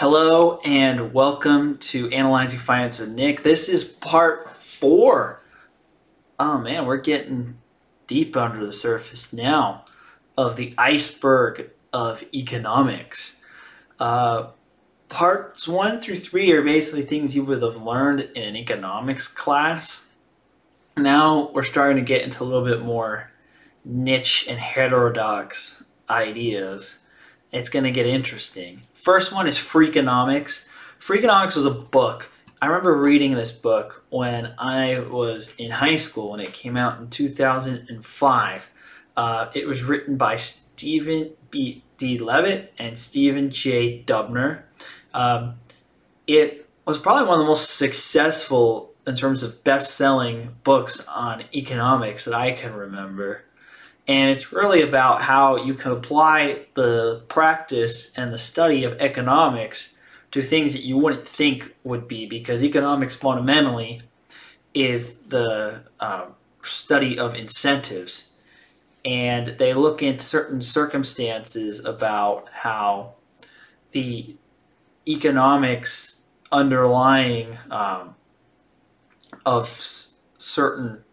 Hello and welcome to Analyzing Finance with Nick. This is part four. Oh man, we're getting deep under the surface now of the iceberg of economics. Uh, parts one through three are basically things you would have learned in an economics class. Now we're starting to get into a little bit more niche and heterodox ideas. It's going to get interesting. First one is Freakonomics. Freakonomics was a book. I remember reading this book when I was in high school when it came out in 2005. Uh, it was written by Steven B. D. Levitt and Stephen J. Dubner. Um, it was probably one of the most successful in terms of best-selling books on economics that I can remember. And it's really about how you can apply the practice and the study of economics to things that you wouldn't think would be, because economics fundamentally is the uh, study of incentives. And they look into certain circumstances about how the economics underlying um, of s- certain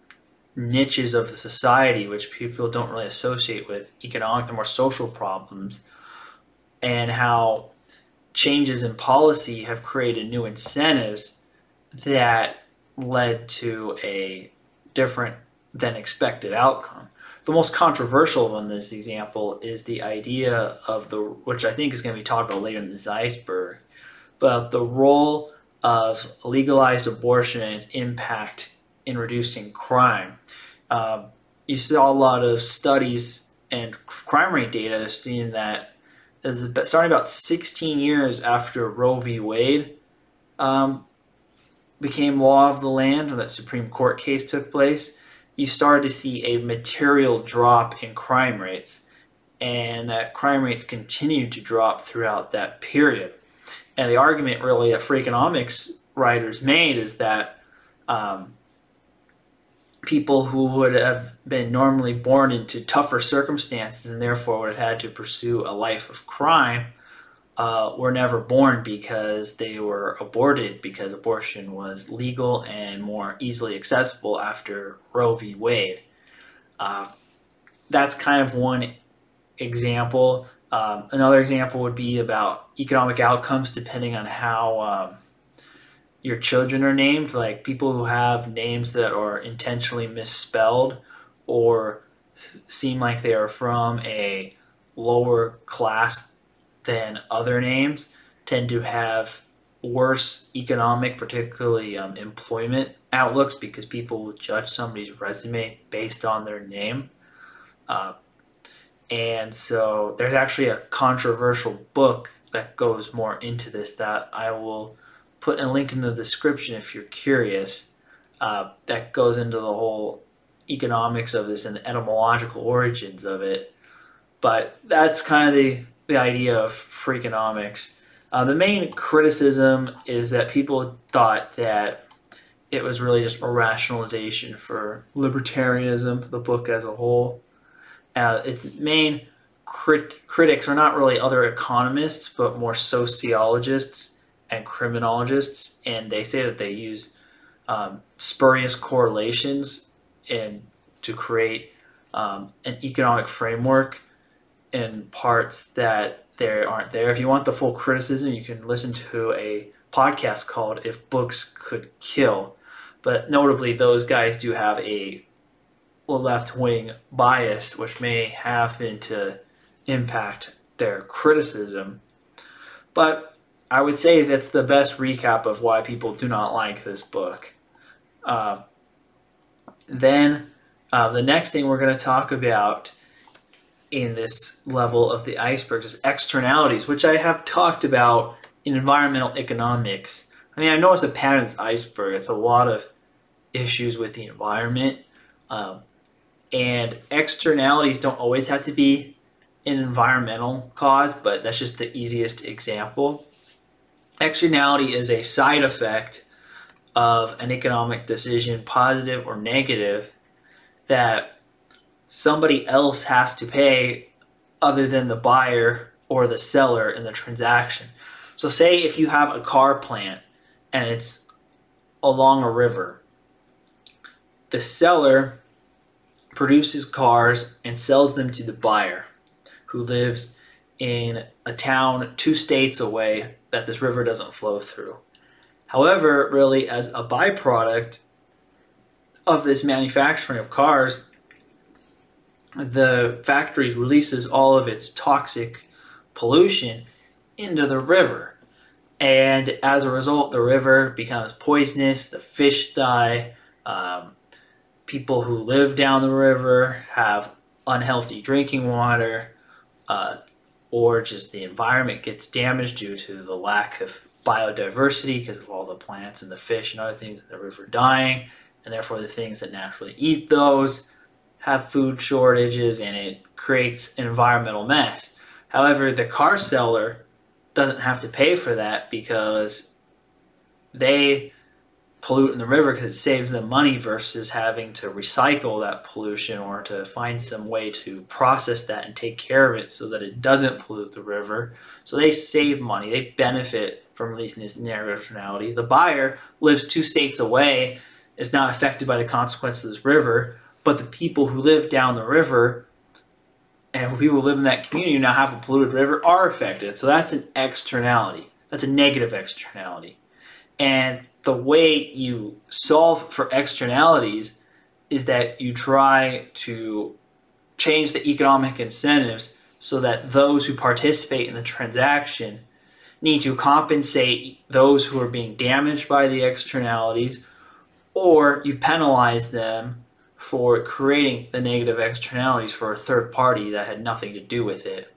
niches of the society which people don't really associate with economic, the more social problems, and how changes in policy have created new incentives that led to a different than expected outcome. The most controversial one in this example is the idea of the, which I think is going to be talked about later in this iceberg, but the role of legalized abortion and its impact in reducing crime. Um, you saw a lot of studies and crime rate data seeing that starting about 16 years after Roe v. Wade um, became law of the land, or that Supreme Court case took place, you started to see a material drop in crime rates, and that crime rates continued to drop throughout that period. And the argument, really, that Freakonomics writers made is that um, people who would have been normally born into tougher circumstances and therefore would have had to pursue a life of crime uh, were never born because they were aborted because abortion was legal and more easily accessible after Roe v. Wade. Uh, that's kind of one example. Um, another example would be about economic outcomes depending on how um, your children are named, like people who have names that are intentionally misspelled or seem like they are from a lower class than other names tend to have worse economic, particularly um, employment outlooks because people will judge somebody's resume based on their name. Uh, and so there's actually a controversial book that goes more into this that I will put a link in the description if you're curious. Uh, that goes into the whole economics of this and the etymological origins of it. But that's kind of the the idea of Freakonomics. Uh, the main criticism is that people thought that it was really just a rationalization for libertarianism, the book as a whole. Uh, its main crit- critics are not really other economists, but more sociologists and criminologists, and they say that they use um, spurious correlations in to create um, an economic framework in parts that there aren't there. If you want the full criticism, you can listen to a podcast called If Books Could Kill. But notably, those guys do have a left wing bias, which may happen to impact their criticism. But I would say that's the best recap of why people do not like this book. Uh, then uh, the next thing we're going to talk about in this level of the iceberg is externalities, which I have talked about in environmental economics. I mean, I know it's a pattern of iceberg. It's a lot of issues with the environment. Um, and externalities don't always have to be an environmental cause, but that's just the easiest example. Externality is a side effect of an economic decision, positive or negative, that somebody else has to pay other than the buyer or the seller in the transaction. So, say if you have a car plant and it's along a river, the seller produces cars and sells them to the buyer who lives in a town two states away that this river doesn't flow through. However, really, as a byproduct of this manufacturing of cars, the factory releases all of its toxic pollution into the river. And as a result, the river becomes poisonous, the fish die, um, people who live down the river have unhealthy drinking water, uh, or just the environment gets damaged due to the lack of biodiversity because of all the plants and the fish and other things in the river dying, and therefore the things that naturally eat those have food shortages and it creates an environmental mess. However, the car seller doesn't have to pay for that because they pollute in the river because it saves them money versus having to recycle that pollution or to find some way to process that and take care of it so that it doesn't pollute the river. So they save money, they benefit from releasing this negative externality. The buyer lives two states away, is not affected by the consequences of this river, but the people who live down the river and who people who live in that community now have a polluted river are affected. So that's an externality. That's a negative externality. And the way you solve for externalities is that you try to change the economic incentives so that those who participate in the transaction need to compensate those who are being damaged by the externalities or you penalize them for creating the negative externalities for a third party that had nothing to do with it.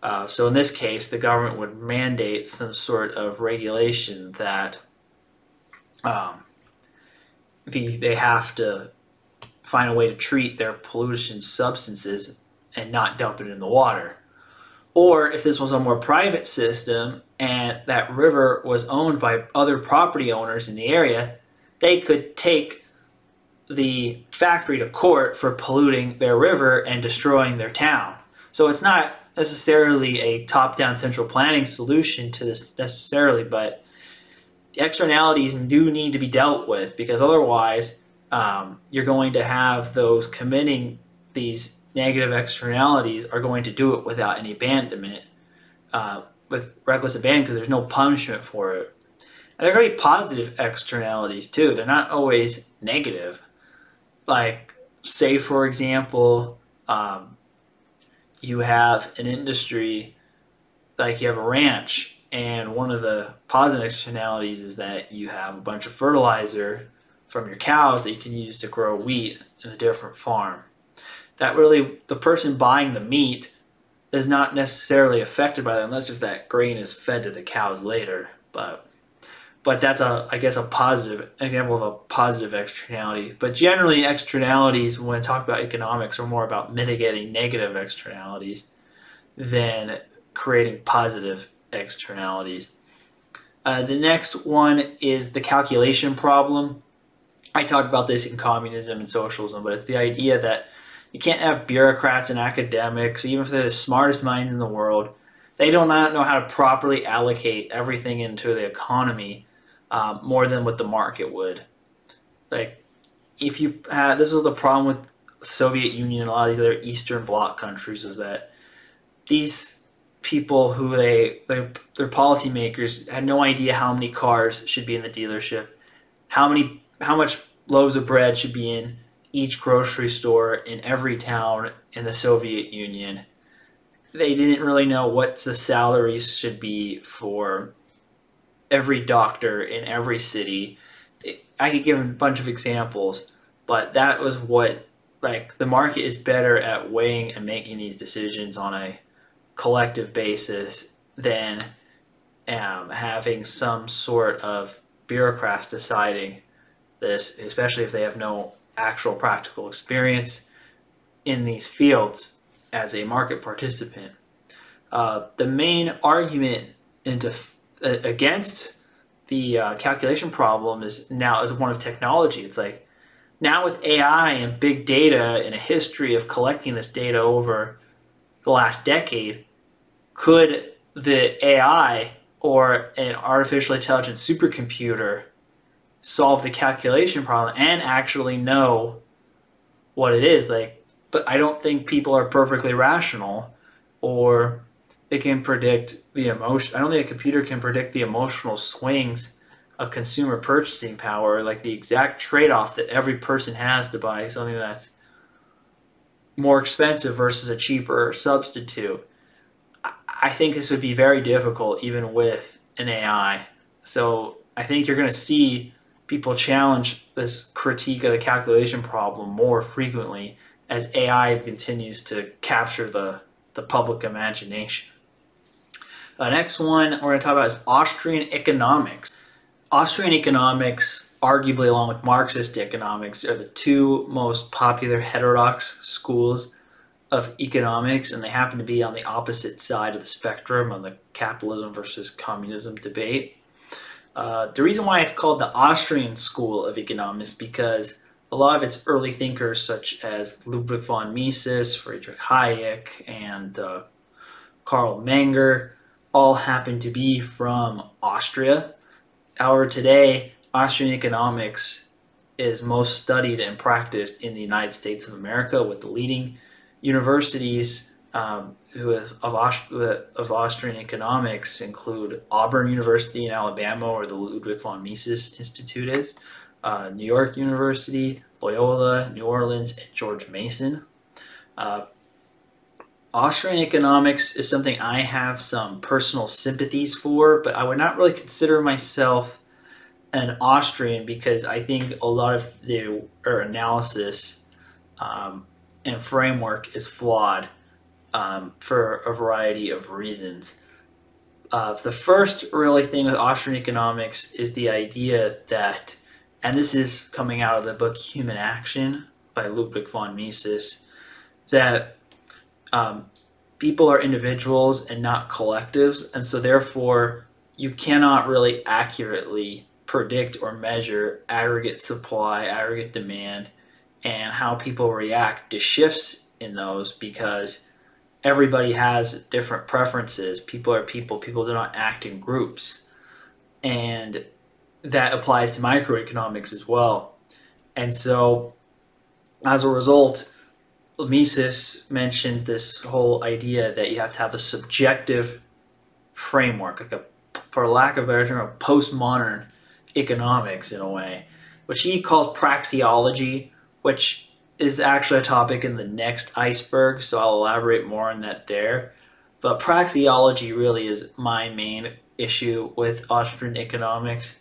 Uh, so in this case, the government would mandate some sort of regulation that um, the, they have to find a way to treat their pollution substances and not dump it in the water. Or if this was a more private system and that river was owned by other property owners in the area, they could take the factory to court for polluting their river and destroying their town. So it's not necessarily a top down central planning solution to this necessarily, but externalities do need to be dealt with because otherwise um, you're going to have those committing these negative externalities are going to do it without any abandonment, uh, with reckless abandon because there's no punishment for it. And there are going to be positive externalities too. They're not always negative like say for example um, you have an industry like you have a ranch and one of the positive externalities is that you have a bunch of fertilizer from your cows that you can use to grow wheat in a different farm that really the person buying the meat is not necessarily affected by that unless if that grain is fed to the cows later but but that's a I guess a positive example of a positive externality. But generally, externalities when I talk about economics are more about mitigating negative externalities than creating positive externalities. Uh, the next one is the calculation problem. I talked about this in communism and socialism, but it's the idea that you can't have bureaucrats and academics, even if they're the smartest minds in the world, they do not know how to properly allocate everything into the economy um, more than what the market would. Like, if you had this was the problem with Soviet Union and a lot of these other Eastern Bloc countries was that these people who they their, their policymakers had no idea how many cars should be in the dealership, how many how much loaves of bread should be in each grocery store in every town in the Soviet Union. They didn't really know what the salaries should be for every doctor in every city. I could give a bunch of examples, but that was what like the market is better at weighing and making these decisions on a collective basis than um, having some sort of bureaucrats deciding this, especially if they have no actual practical experience in these fields as a market participant. Uh, the main argument into against the uh, calculation problem is now is one of technology. It's like now with AI and big data and a history of collecting this data over the last decade, could the AI or an artificial intelligence supercomputer solve the calculation problem and actually know what it is? Like but i don't think people are perfectly rational or they can predict the emotion i don't think a computer can predict the emotional swings of consumer purchasing power like the exact trade-off that every person has to buy something that's more expensive versus a cheaper substitute I think this would be very difficult even with an AI. So I think you're going to see people challenge this critique of the calculation problem more frequently as AI continues to capture the, the public imagination. The next one we're going to talk about is Austrian economics. Austrian economics, arguably along with Marxist economics, are the two most popular heterodox schools of economics, and they happen to be on the opposite side of the spectrum on the capitalism versus communism debate. Uh, the reason why it's called the Austrian School of Economics because a lot of its early thinkers, such as Ludwig von Mises, Friedrich Hayek, and uh, Carl Menger, all happen to be from Austria. However, today, Austrian economics is most studied and practiced in the United States of America with the leading universities um, who have, of, Aust- of Austrian economics include Auburn University in Alabama, where the Ludwig von Mises Institute is, uh, New York University, Loyola, New Orleans, and George Mason. Uh, Austrian economics is something I have some personal sympathies for, but I would not really consider myself an Austrian because I think a lot of their analysis um, and framework is flawed um, for a variety of reasons. Uh, the first really thing with Austrian economics is the idea that, and this is coming out of the book Human Action by Ludwig von Mises, that um, people are individuals and not collectives, and so therefore you cannot really accurately predict or measure aggregate supply, aggregate demand, and how people react to shifts in those because everybody has different preferences. People are people, people do not act in groups. And that applies to microeconomics as well. And so, as a result, Mises mentioned this whole idea that you have to have a subjective framework, like a, for lack of a better term, a postmodern economics in a way, which he called praxeology which is actually a topic in the next iceberg, so I'll elaborate more on that there. But praxeology really is my main issue with Austrian economics.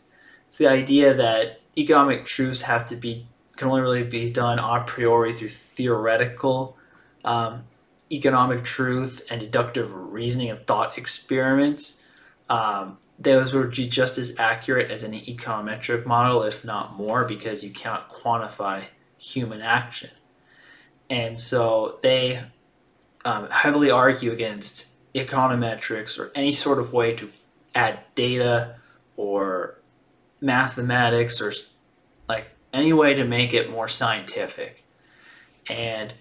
It's the idea that economic truths have to be can only really be done a priori through theoretical um, economic truth and deductive reasoning and thought experiments. Um, those would be just as accurate as an econometric model, if not more, because you cannot quantify human action. And so they um, heavily argue against econometrics or any sort of way to add data or mathematics or like any way to make it more scientific. And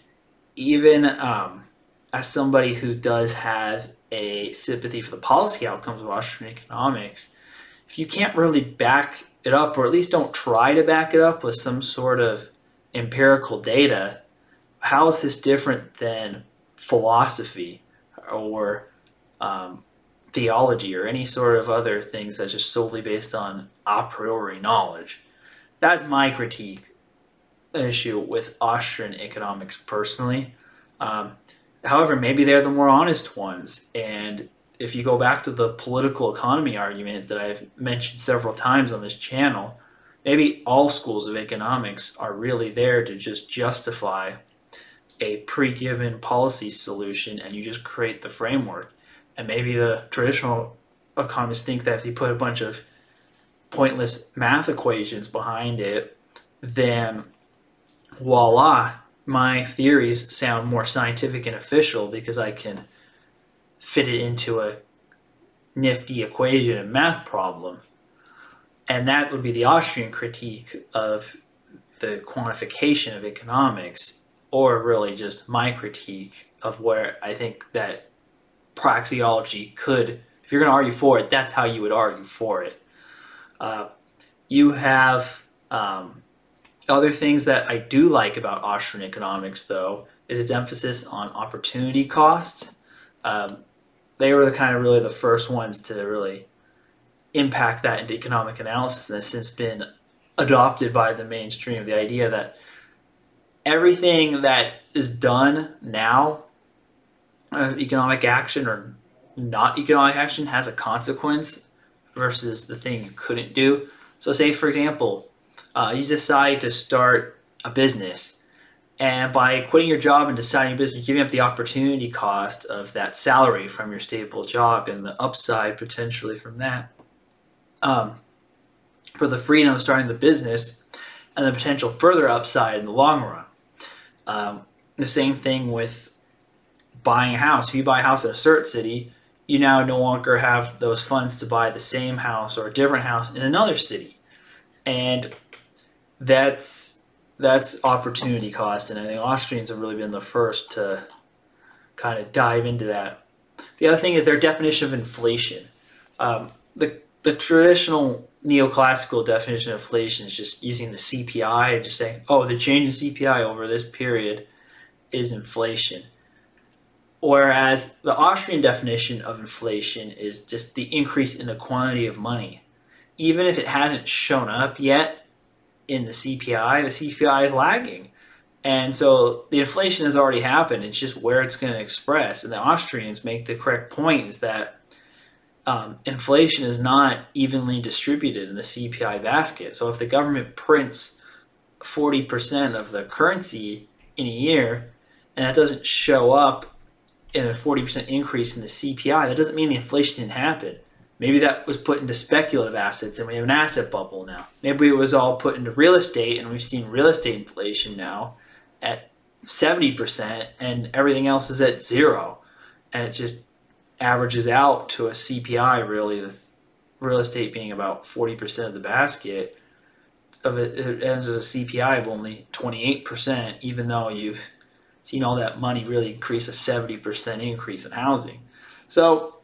even um, as somebody who does have a sympathy for the policy outcomes of Austrian economics, if you can't really back it up, or at least don't try to back it up with some sort of empirical data, how is this different than philosophy or um, theology or any sort of other things that's just solely based on a priori knowledge? That's my critique issue with Austrian economics personally. Um, however, maybe they're the more honest ones. And if you go back to the political economy argument that I've mentioned several times on this channel, maybe all schools of economics are really there to just justify a pre-given policy solution and you just create the framework and maybe the traditional economists think that if you put a bunch of pointless math equations behind it then voila my theories sound more scientific and official because i can fit it into a nifty equation and math problem and that would be the Austrian critique of the quantification of economics, or really just my critique of where I think that praxeology could if you're going to argue for it, that's how you would argue for it. Uh, you have um, other things that I do like about Austrian economics, though, is its emphasis on opportunity cost. Um, they were the kind of really the first ones to really impact that into economic analysis, and has since been adopted by the mainstream. The idea that everything that is done now, uh, economic action or not economic action, has a consequence versus the thing you couldn't do. So, say for example, uh, you decide to start a business, and by quitting your job and deciding your business, giving up the opportunity cost of that salary from your stable job and the upside potentially from that. Um, for the freedom of starting the business and the potential further upside in the long run. Um, the same thing with buying a house. If you buy a house in a certain city, you now no longer have those funds to buy the same house or a different house in another city. And that's that's opportunity cost and I think Austrians have really been the first to kind of dive into that. The other thing is their definition of inflation. Um, the the traditional neoclassical definition of inflation is just using the CPI and just saying, oh, the change in CPI over this period is inflation. Whereas the Austrian definition of inflation is just the increase in the quantity of money. Even if it hasn't shown up yet in the CPI, the CPI is lagging. And so the inflation has already happened. It's just where it's going to express. And the Austrians make the correct point is that um, inflation is not evenly distributed in the CPI basket. So if the government prints 40% of the currency in a year and that doesn't show up in a 40% increase in the CPI, that doesn't mean the inflation didn't happen. Maybe that was put into speculative assets and we have an asset bubble now. Maybe it was all put into real estate and we've seen real estate inflation now at 70% and everything else is at zero. And it just averages out to a CPI really with real estate being about 40% of the basket of it, it ends with a CPI of only 28% even though you've seen all that money really increase a 70% increase in housing. So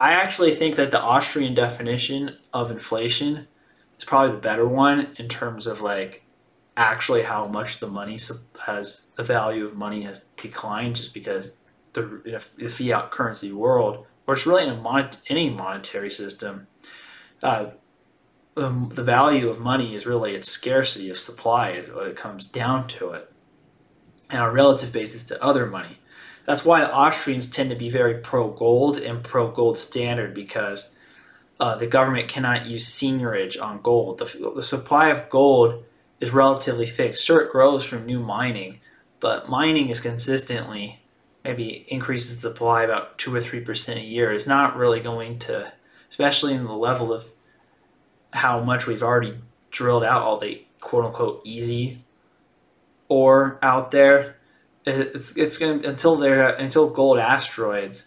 I actually think that the Austrian definition of inflation is probably the better one in terms of like actually how much the money has the value of money has declined just because the, the fiat currency world, or it's really in mon- any monetary system, uh, um, the value of money is really its scarcity of supply when it comes down to it, and on a relative basis to other money. That's why Austrians tend to be very pro gold and pro gold standard because uh, the government cannot use seigniorage on gold. The, the supply of gold is relatively fixed. Sure, it grows from new mining, but mining is consistently maybe increases the supply about two or three percent a year is not really going to, especially in the level of how much we've already drilled out all the quote unquote easy ore out there. It's, it's going until there until gold asteroids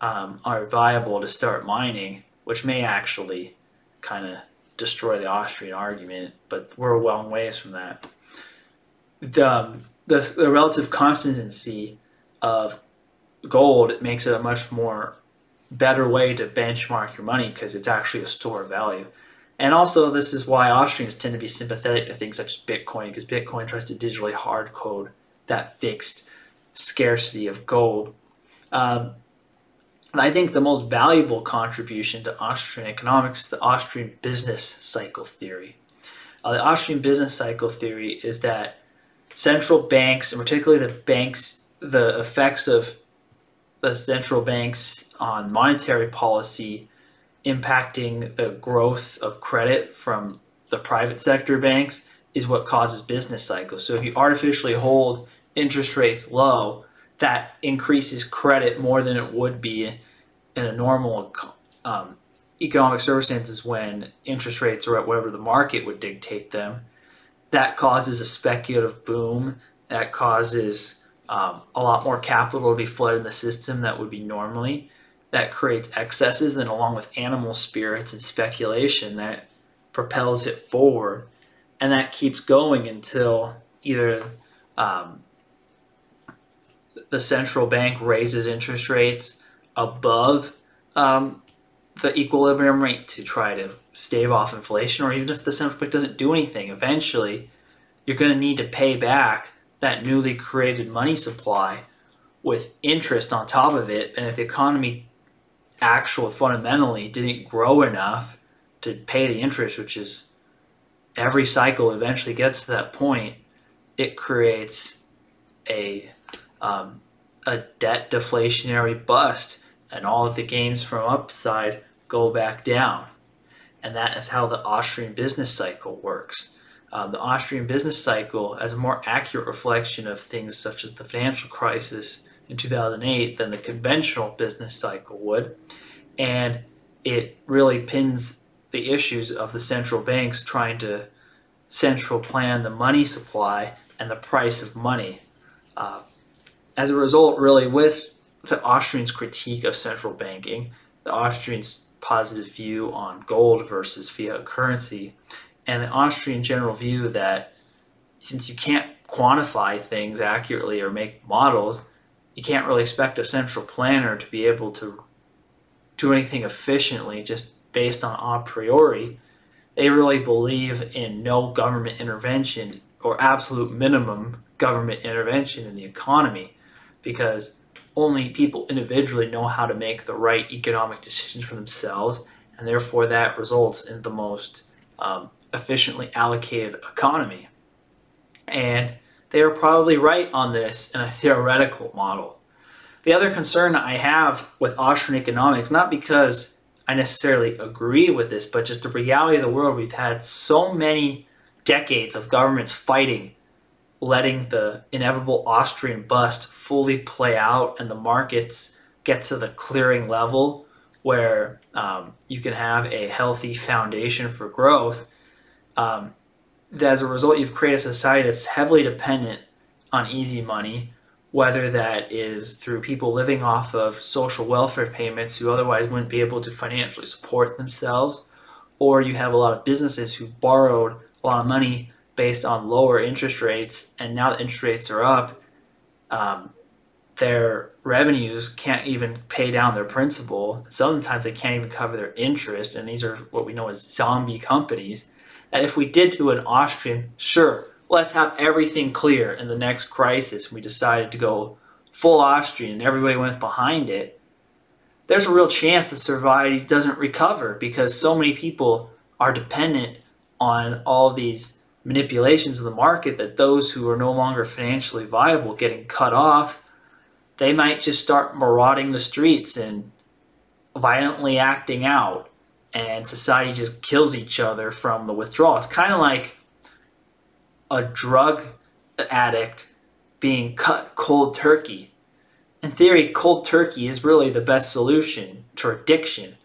um, are viable to start mining, which may actually kind of destroy the Austrian argument, but we're a long ways from that. The, um, the, the relative constancy of gold makes it a much more better way to benchmark your money because it's actually a store of value. And also, this is why Austrians tend to be sympathetic to things such as Bitcoin because Bitcoin tries to digitally hard code that fixed scarcity of gold. Um, and I think the most valuable contribution to Austrian economics is the Austrian business cycle theory. Uh, the Austrian business cycle theory is that central banks, and particularly the banks the effects of the central banks on monetary policy impacting the growth of credit from the private sector banks is what causes business cycles. So if you artificially hold interest rates low, that increases credit more than it would be in a normal um, economic circumstances when interest rates are at whatever the market would dictate them. That causes a speculative boom. That causes um, a lot more capital to be flooded in the system that would be normally. That creates excesses, then along with animal spirits and speculation, that propels it forward, and that keeps going until either um, the central bank raises interest rates above um, the equilibrium rate to try to stave off inflation, or even if the central bank doesn't do anything, eventually you're going to need to pay back that newly created money supply with interest on top of it. And if the economy actual fundamentally didn't grow enough to pay the interest, which is every cycle eventually gets to that point, it creates a um, a debt deflationary bust, and all of the gains from upside go back down. And that is how the Austrian business cycle works. Um, the Austrian business cycle has a more accurate reflection of things such as the financial crisis in 2008 than the conventional business cycle would. And it really pins the issues of the central banks trying to central plan the money supply and the price of money. Uh, as a result, really, with the Austrians' critique of central banking, the Austrians' positive view on gold versus fiat currency, and the Austrian general view that since you can't quantify things accurately or make models, you can't really expect a central planner to be able to do anything efficiently just based on a priori. They really believe in no government intervention or absolute minimum government intervention in the economy because only people individually know how to make the right economic decisions for themselves, and therefore that results in the most um, efficiently allocated economy. And they are probably right on this in a theoretical model. The other concern I have with Austrian economics, not because I necessarily agree with this, but just the reality of the world, we've had so many decades of governments fighting letting the inevitable Austrian bust fully play out and the markets get to the clearing level where um, you can have a healthy foundation for growth. Um, as a result, you've created a society that's heavily dependent on easy money, whether that is through people living off of social welfare payments who otherwise wouldn't be able to financially support themselves, or you have a lot of businesses who've borrowed a lot of money based on lower interest rates, and now the interest rates are up, um, their revenues can't even pay down their principal. Sometimes they can't even cover their interest, and these are what we know as zombie companies. That if we did do an Austrian, sure, let's have everything clear in the next crisis, we decided to go full Austrian and everybody went behind it, there's a real chance the society doesn't recover because so many people are dependent on all these manipulations of the market that those who are no longer financially viable getting cut off, they might just start marauding the streets and violently acting out, and society just kills each other from the withdrawal. It's kind of like a drug addict being cut cold turkey. In theory, cold turkey is really the best solution to addiction.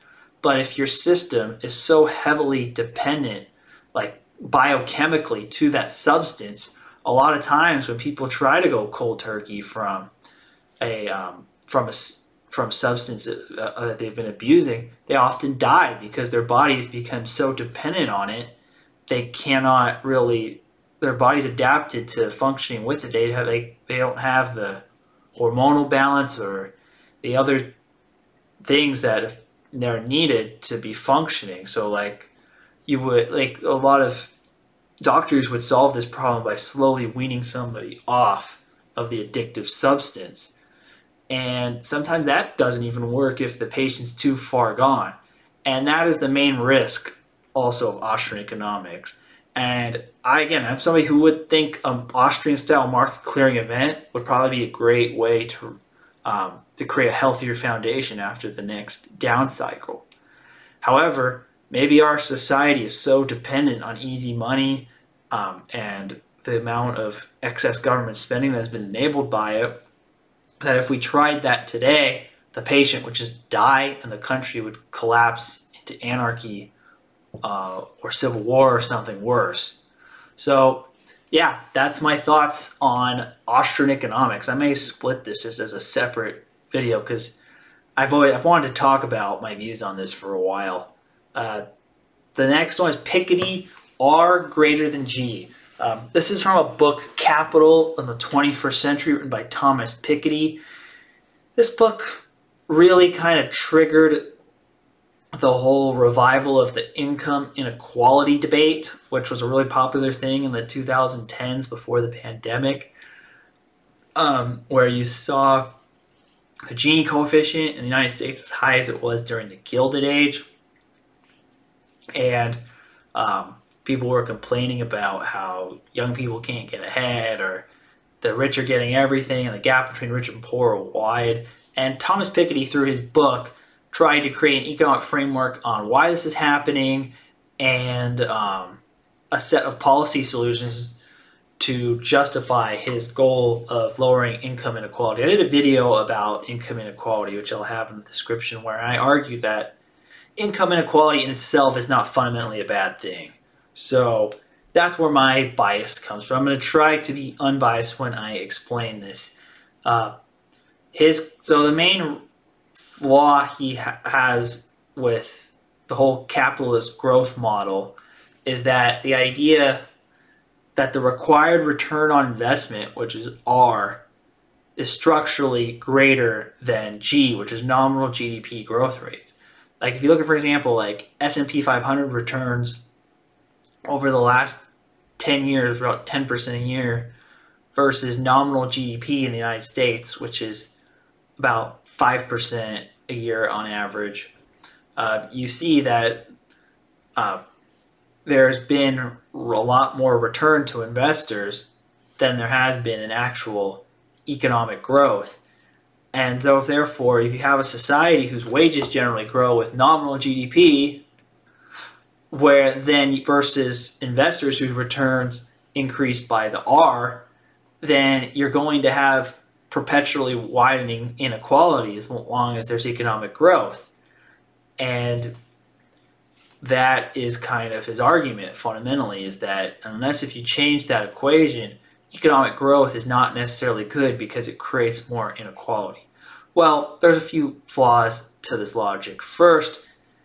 But if your system is so heavily dependent, like biochemically to that substance. A lot of times when people try to go cold turkey from a um, from a from substance uh, uh, that they've been abusing, they often die because their bodies become so dependent on it. They cannot really their bodies adapted to functioning with it. They have they, they don't have the hormonal balance or the other things that they're needed to be functioning. So like you would like a lot of doctors would solve this problem by slowly weaning somebody off of the addictive substance. And sometimes that doesn't even work if the patient's too far gone. And that is the main risk also of Austrian economics. And I, again, I'm somebody who would think an Austrian style market clearing event would probably be a great way to, um, to create a healthier foundation after the next down cycle. However, maybe our society is so dependent on easy money um, and the amount of excess government spending that has been enabled by it, that if we tried that today, the patient would just die and the country would collapse into anarchy uh, or civil war or something worse. So, yeah, that's my thoughts on Austrian economics. I may split this just as a separate video because I've always I've wanted to talk about my views on this for a while. Uh, the next one is Piketty R greater than G. Um, this is from a book, Capital in the 21st Century, written by Thomas Piketty. This book really kind of triggered the whole revival of the income inequality debate, which was a really popular thing in the 2010s before the pandemic, um, where you saw the Gini coefficient in the United States as high as it was during the Gilded Age. And um, people were complaining about how young people can't get ahead or the rich are getting everything and the gap between rich and poor are wide. And Thomas Piketty, through his book, tried to create an economic framework on why this is happening and um, a set of policy solutions to justify his goal of lowering income inequality. I did a video about income inequality, which I'll have in the description, where I argue that income inequality in itself is not fundamentally a bad thing. So that's where my bias comes from. I'm going to try to be unbiased when I explain this. Uh, his so the main flaw he ha- has with the whole capitalist growth model is that the idea that the required return on investment, which is R, is structurally greater than G, which is nominal GDP growth rates. Like if you look at, for example, like S&P 500 returns over the last 10 years, about 10% a year, versus nominal GDP in the United States, which is about 5% a year on average, uh, you see that uh, there's been a lot more return to investors than there has been in actual economic growth. And so, therefore, if you have a society whose wages generally grow with nominal GDP, where then versus investors whose returns increase by the R, then you're going to have perpetually widening inequality as long as there's economic growth. And that is kind of his argument fundamentally is that unless if you change that equation, economic growth is not necessarily good because it creates more inequality. Well, there's a few flaws to this logic. First,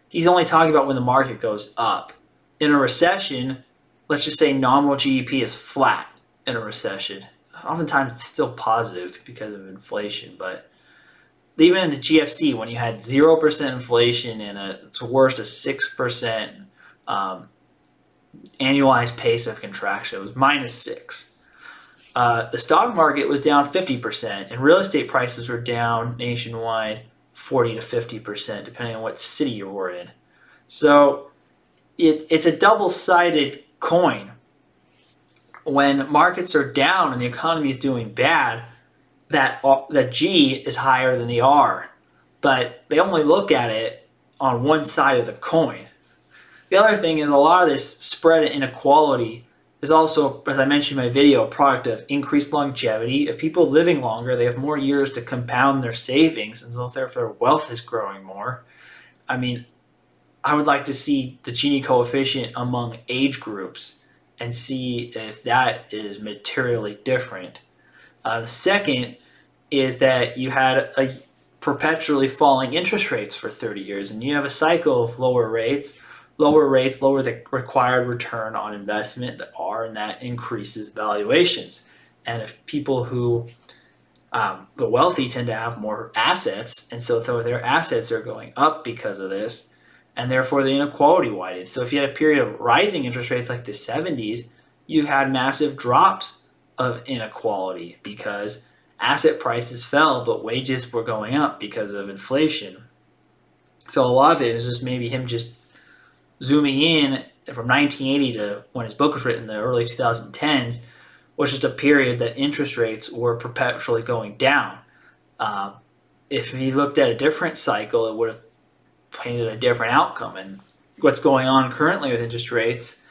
he's only talking about when the market goes up. In a recession, let's just say nominal GDP is flat in a recession. Oftentimes it's still positive because of inflation, but even in the GFC, when you had zero percent inflation and a it's worst a six percent um, annualized pace of contraction, it was minus six. Uh, the stock market was down 50%, and real estate prices were down nationwide 40 to 50%, depending on what city you were in. So it, it's a double sided coin. When markets are down and the economy is doing bad, that that G is higher than the R, but they only look at it on one side of the coin. The other thing is a lot of this spread inequality is also, as I mentioned in my video, a product of increased longevity. If people living longer, they have more years to compound their savings, and so therefore their wealth is growing more. I mean, I would like to see the Gini coefficient among age groups and see if that is materially different. Uh, the second is that you had a perpetually falling interest rates for 30 years, and you have a cycle of lower rates. Lower rates lower the required return on investment that are, and that increases valuations. And if people who um, the wealthy tend to have more assets, and so their assets are going up because of this, and therefore the inequality widens. So if you had a period of rising interest rates like the 70s, you had massive drops of inequality because asset prices fell, but wages were going up because of inflation. So a lot of it is just maybe him just zooming in from 1980 to when his book was written, the early 2010s, was just a period that interest rates were perpetually going down. Uh, if he looked at a different cycle, it would have painted a different outcome. And what's going on currently with interest rates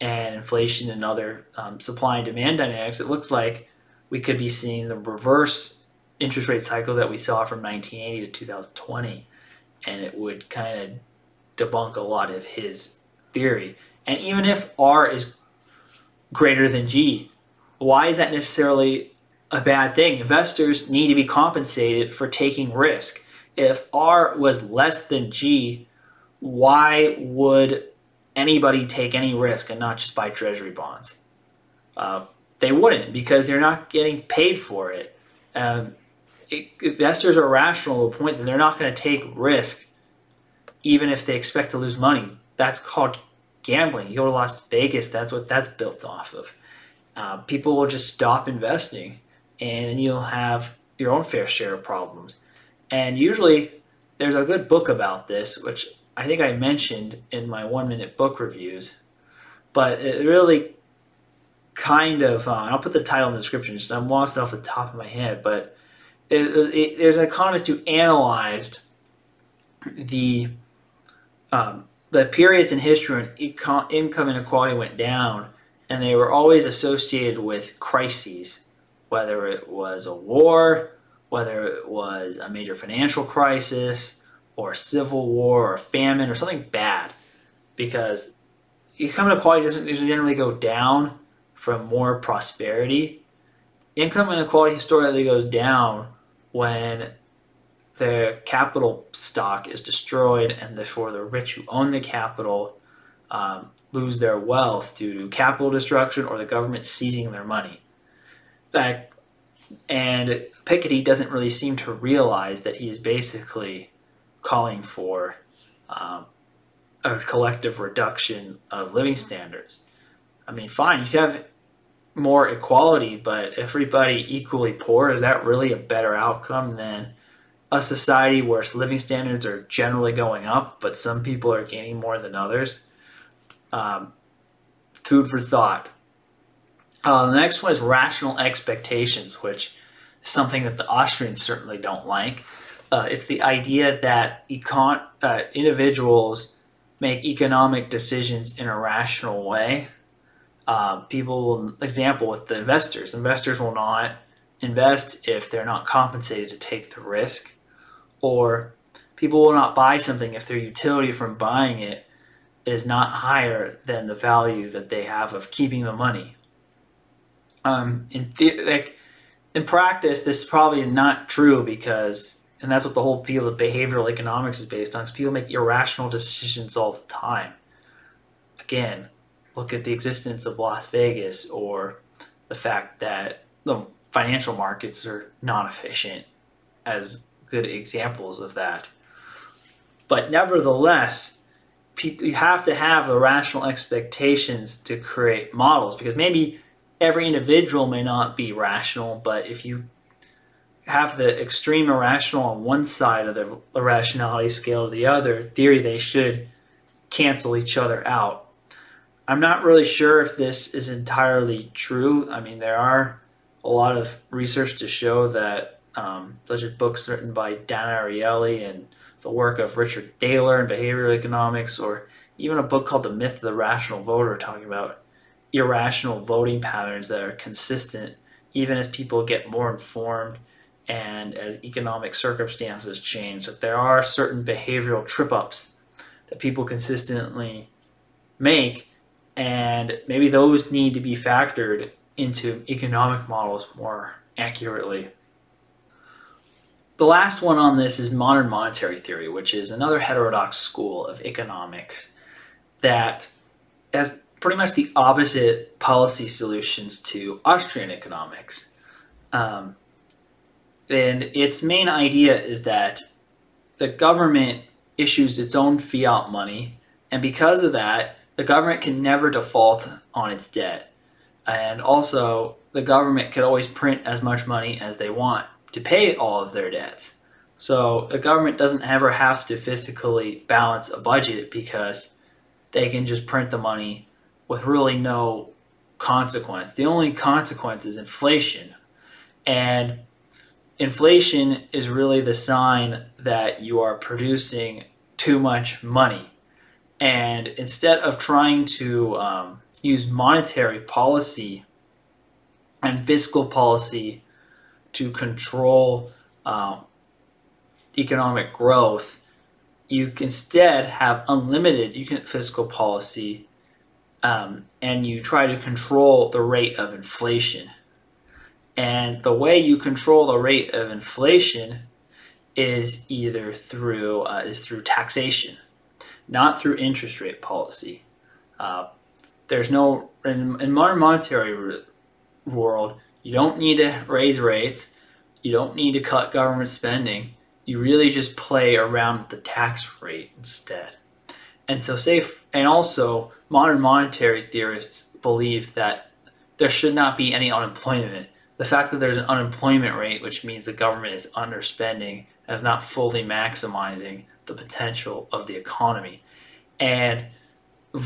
and inflation and other um, supply and demand dynamics, it looks like we could be seeing the reverse interest rate cycle that we saw from 1980 to 2020. And it would kind of debunk a lot of his theory. And even if R is greater than G, why is that necessarily a bad thing? Investors need to be compensated for taking risk. If R was less than G, why would anybody take any risk and not just buy treasury bonds? Uh, they wouldn't because they're not getting paid for it. Um, it investors are rational to a point that they're not going to take risk even if they expect to lose money. That's called gambling. You go to Las Vegas, that's what that's built off of. Uh, people will just stop investing, and you'll have your own fair share of problems. And usually, there's a good book about this, which I think I mentioned in my one minute book reviews, but it really kind of, uh, I'll put the title in the description, just I'm lost off the top of my head, but it, it, there's an economist who analyzed the um, the periods in history when income inequality went down, and they were always associated with crises, whether it was a war, whether it was a major financial crisis, or civil war, or famine, or something bad, because income inequality doesn't usually generally go down from more prosperity. Income inequality historically goes down when the capital stock is destroyed, and therefore the rich who own the capital um, lose their wealth due to capital destruction or the government seizing their money. That and Piketty doesn't really seem to realize that he is basically calling for um, a collective reduction of living standards. I mean, fine, you have more equality, but everybody equally poor, is that really a better outcome than a society where living standards are generally going up, but some people are gaining more than others? Um, food for thought. Uh, the next one is rational expectations, which is something that the Austrians certainly don't like. Uh, it's the idea that econ- uh, individuals make economic decisions in a rational way uh, people, example with the investors, investors will not invest if they're not compensated to take the risk, or people will not buy something if their utility from buying it is not higher than the value that they have of keeping the money. Um, in the, like in practice, this probably is not true because, and that's what the whole field of behavioral economics is based on. Because people make irrational decisions all the time. Again, look at the existence of Las Vegas or the fact that the financial markets are not efficient as good examples of that. But nevertheless, people, you have to have the rational expectations to create models because maybe every individual may not be rational, but if you have the extreme irrational on one side of the irrationality scale or the other, theory they should cancel each other out I'm not really sure if this is entirely true. I mean, there are a lot of research to show that, um, such as books written by Dan Ariely and the work of Richard Thaler in behavioral economics, or even a book called The Myth of the Rational Voter, talking about irrational voting patterns that are consistent even as people get more informed and as economic circumstances change. That there are certain behavioral trip ups that people consistently make and maybe those need to be factored into economic models more accurately. The last one on this is modern monetary theory, which is another heterodox school of economics that has pretty much the opposite policy solutions to Austrian economics. Um, and its main idea is that the government issues its own fiat money, and because of that, the government can never default on its debt. And also, the government could always print as much money as they want to pay all of their debts. So the government doesn't ever have to physically balance a budget because they can just print the money with really no consequence. The only consequence is inflation. And inflation is really the sign that you are producing too much money. And instead of trying to um, use monetary policy and fiscal policy to control um, economic growth, you can instead have unlimited you can, fiscal policy um, and you try to control the rate of inflation. And the way you control the rate of inflation is either through uh, is through taxation not through interest rate policy. Uh, there's no in, in modern monetary world, you don't need to raise rates, you don't need to cut government spending. you really just play around the tax rate instead. And so, say, and also, modern monetary theorists believe that there should not be any unemployment. The fact that there's an unemployment rate, which means the government is underspending, is not fully maximizing the potential of the economy. And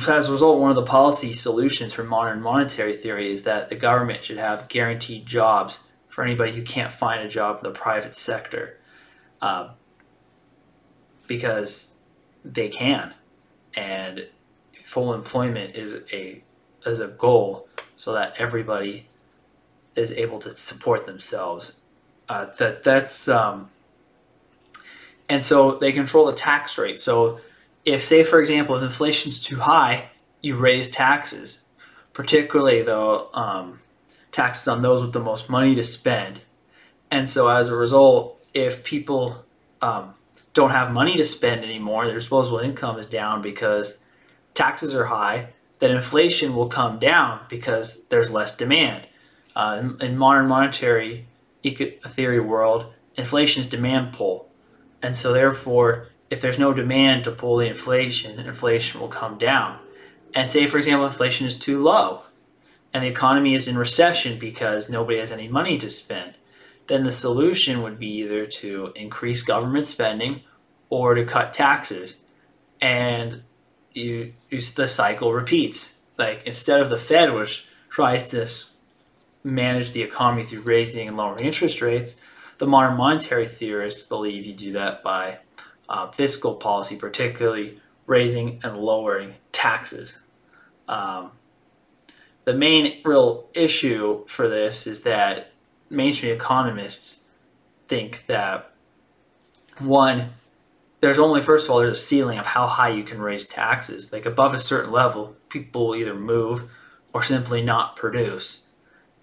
as a result, one of the policy solutions for modern monetary theory is that the government should have guaranteed jobs for anybody who can't find a job in the private sector. Uh, because they can. And full employment is a is a goal so that everybody is able to support themselves. Uh, that that's um, and so they control the tax rate. So if say for example if inflation's too high, you raise taxes, particularly though um, taxes on those with the most money to spend. And so as a result, if people um, don't have money to spend anymore, their disposable income is down because taxes are high, then inflation will come down because there's less demand. Uh, in, in, modern monetary eco- theory world, inflation is demand pull. And so therefore, if there's no demand to pull the inflation, inflation will come down. And say, for example, inflation is too low and the economy is in recession because nobody has any money to spend, then the solution would be either to increase government spending or to cut taxes. And you, you the cycle repeats. Like instead of the Fed, which tries to manage the economy through raising and lowering interest rates, the modern monetary theorists believe you do that by uh, fiscal policy, particularly raising and lowering taxes. Um, the main real issue for this is that mainstream economists think that one, there's only first of all there's a ceiling of how high you can raise taxes. Like above a certain level, people will either move or simply not produce.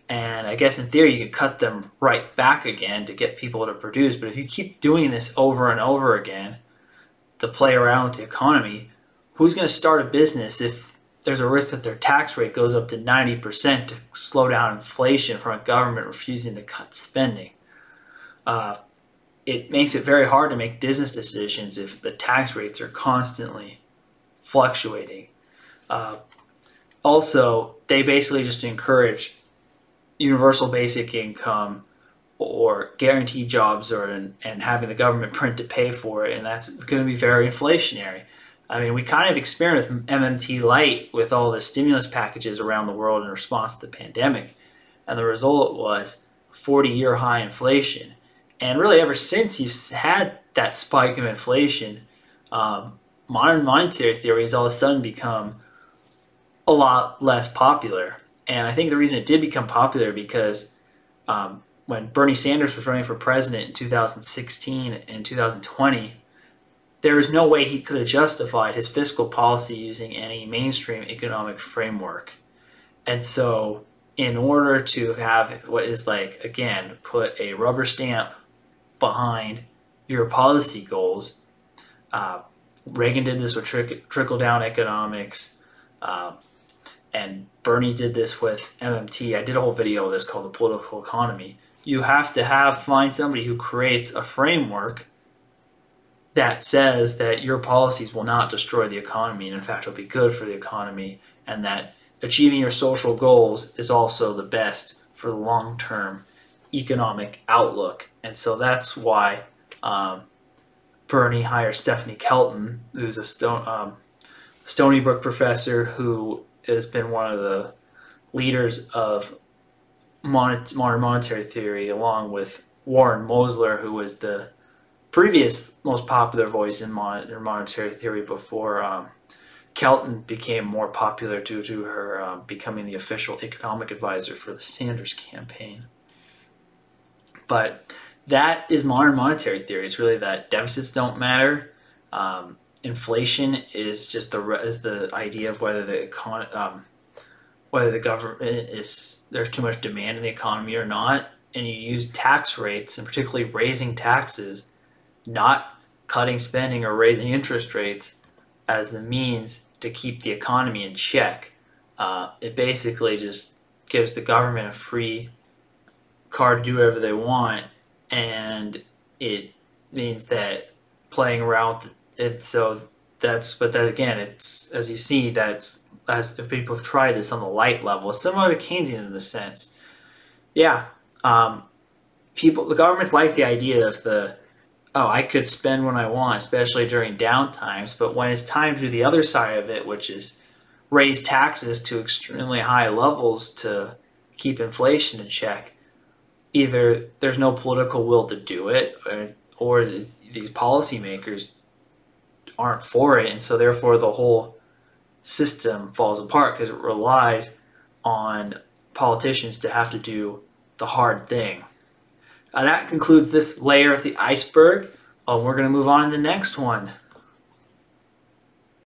And I guess in theory you could cut them right back again to get people to produce. But if you keep doing this over and over again to play around with the economy, who's going to start a business if there's a risk that their tax rate goes up to 90% to slow down inflation from a government refusing to cut spending? Uh, it makes it very hard to make business decisions if the tax rates are constantly fluctuating. Uh, also, they basically just encourage universal basic income or guaranteed jobs or and and having the government print to pay for it, and that's going to be very inflationary. I mean, we kind of experimented with MMT Light with all the stimulus packages around the world in response to the pandemic, and the result was 40 year high inflation. And really, ever since you've had that spike of inflation, um, modern monetary theory has all of a sudden become a lot less popular. And I think the reason it did become popular because um, when Bernie Sanders was running for president in 2016 and 2020, there was no way he could have justified his fiscal policy using any mainstream economic framework. And so, in order to have what is like, again, put a rubber stamp behind your policy goals. Uh, Reagan did this with trick, trickle down economics, uh, and Bernie did this with MMT. I did a whole video of this called the political economy. You have to have find somebody who creates a framework that says that your policies will not destroy the economy and in fact will be good for the economy and that achieving your social goals is also the best for the long term economic outlook. And so that's why um, Bernie hired Stephanie Kelton, who's a Stone, um, Stony Brook professor who has been one of the leaders of modern monetary theory, along with Warren Mosler, who was the previous most popular voice in modern monetary theory before um, Kelton became more popular due to her um, becoming the official economic advisor for the Sanders campaign. But that is modern monetary theory. It's really that deficits don't matter. Um, inflation is just the is the idea of whether the econ- um, whether the government is there's too much demand in the economy or not, and you use tax rates and particularly raising taxes, not cutting spending or raising interest rates, as the means to keep the economy in check. Uh, it basically just gives the government a free card to do whatever they want, and it means that playing around with it. So that's but then again, it's as you see that's as if people have tried this on the light level, similar to Keynesian in the sense. Yeah, um, people the governments like the idea of the oh I could spend when I want, especially during downtimes. But when it's time to do the other side of it, which is raise taxes to extremely high levels to keep inflation in check, either there's no political will to do it, or, or these policymakers aren't for it, and so therefore the whole system falls apart because it relies on politicians to have to do the hard thing. Uh, that concludes this layer of the iceberg. Uh, we're going to move on to the next one.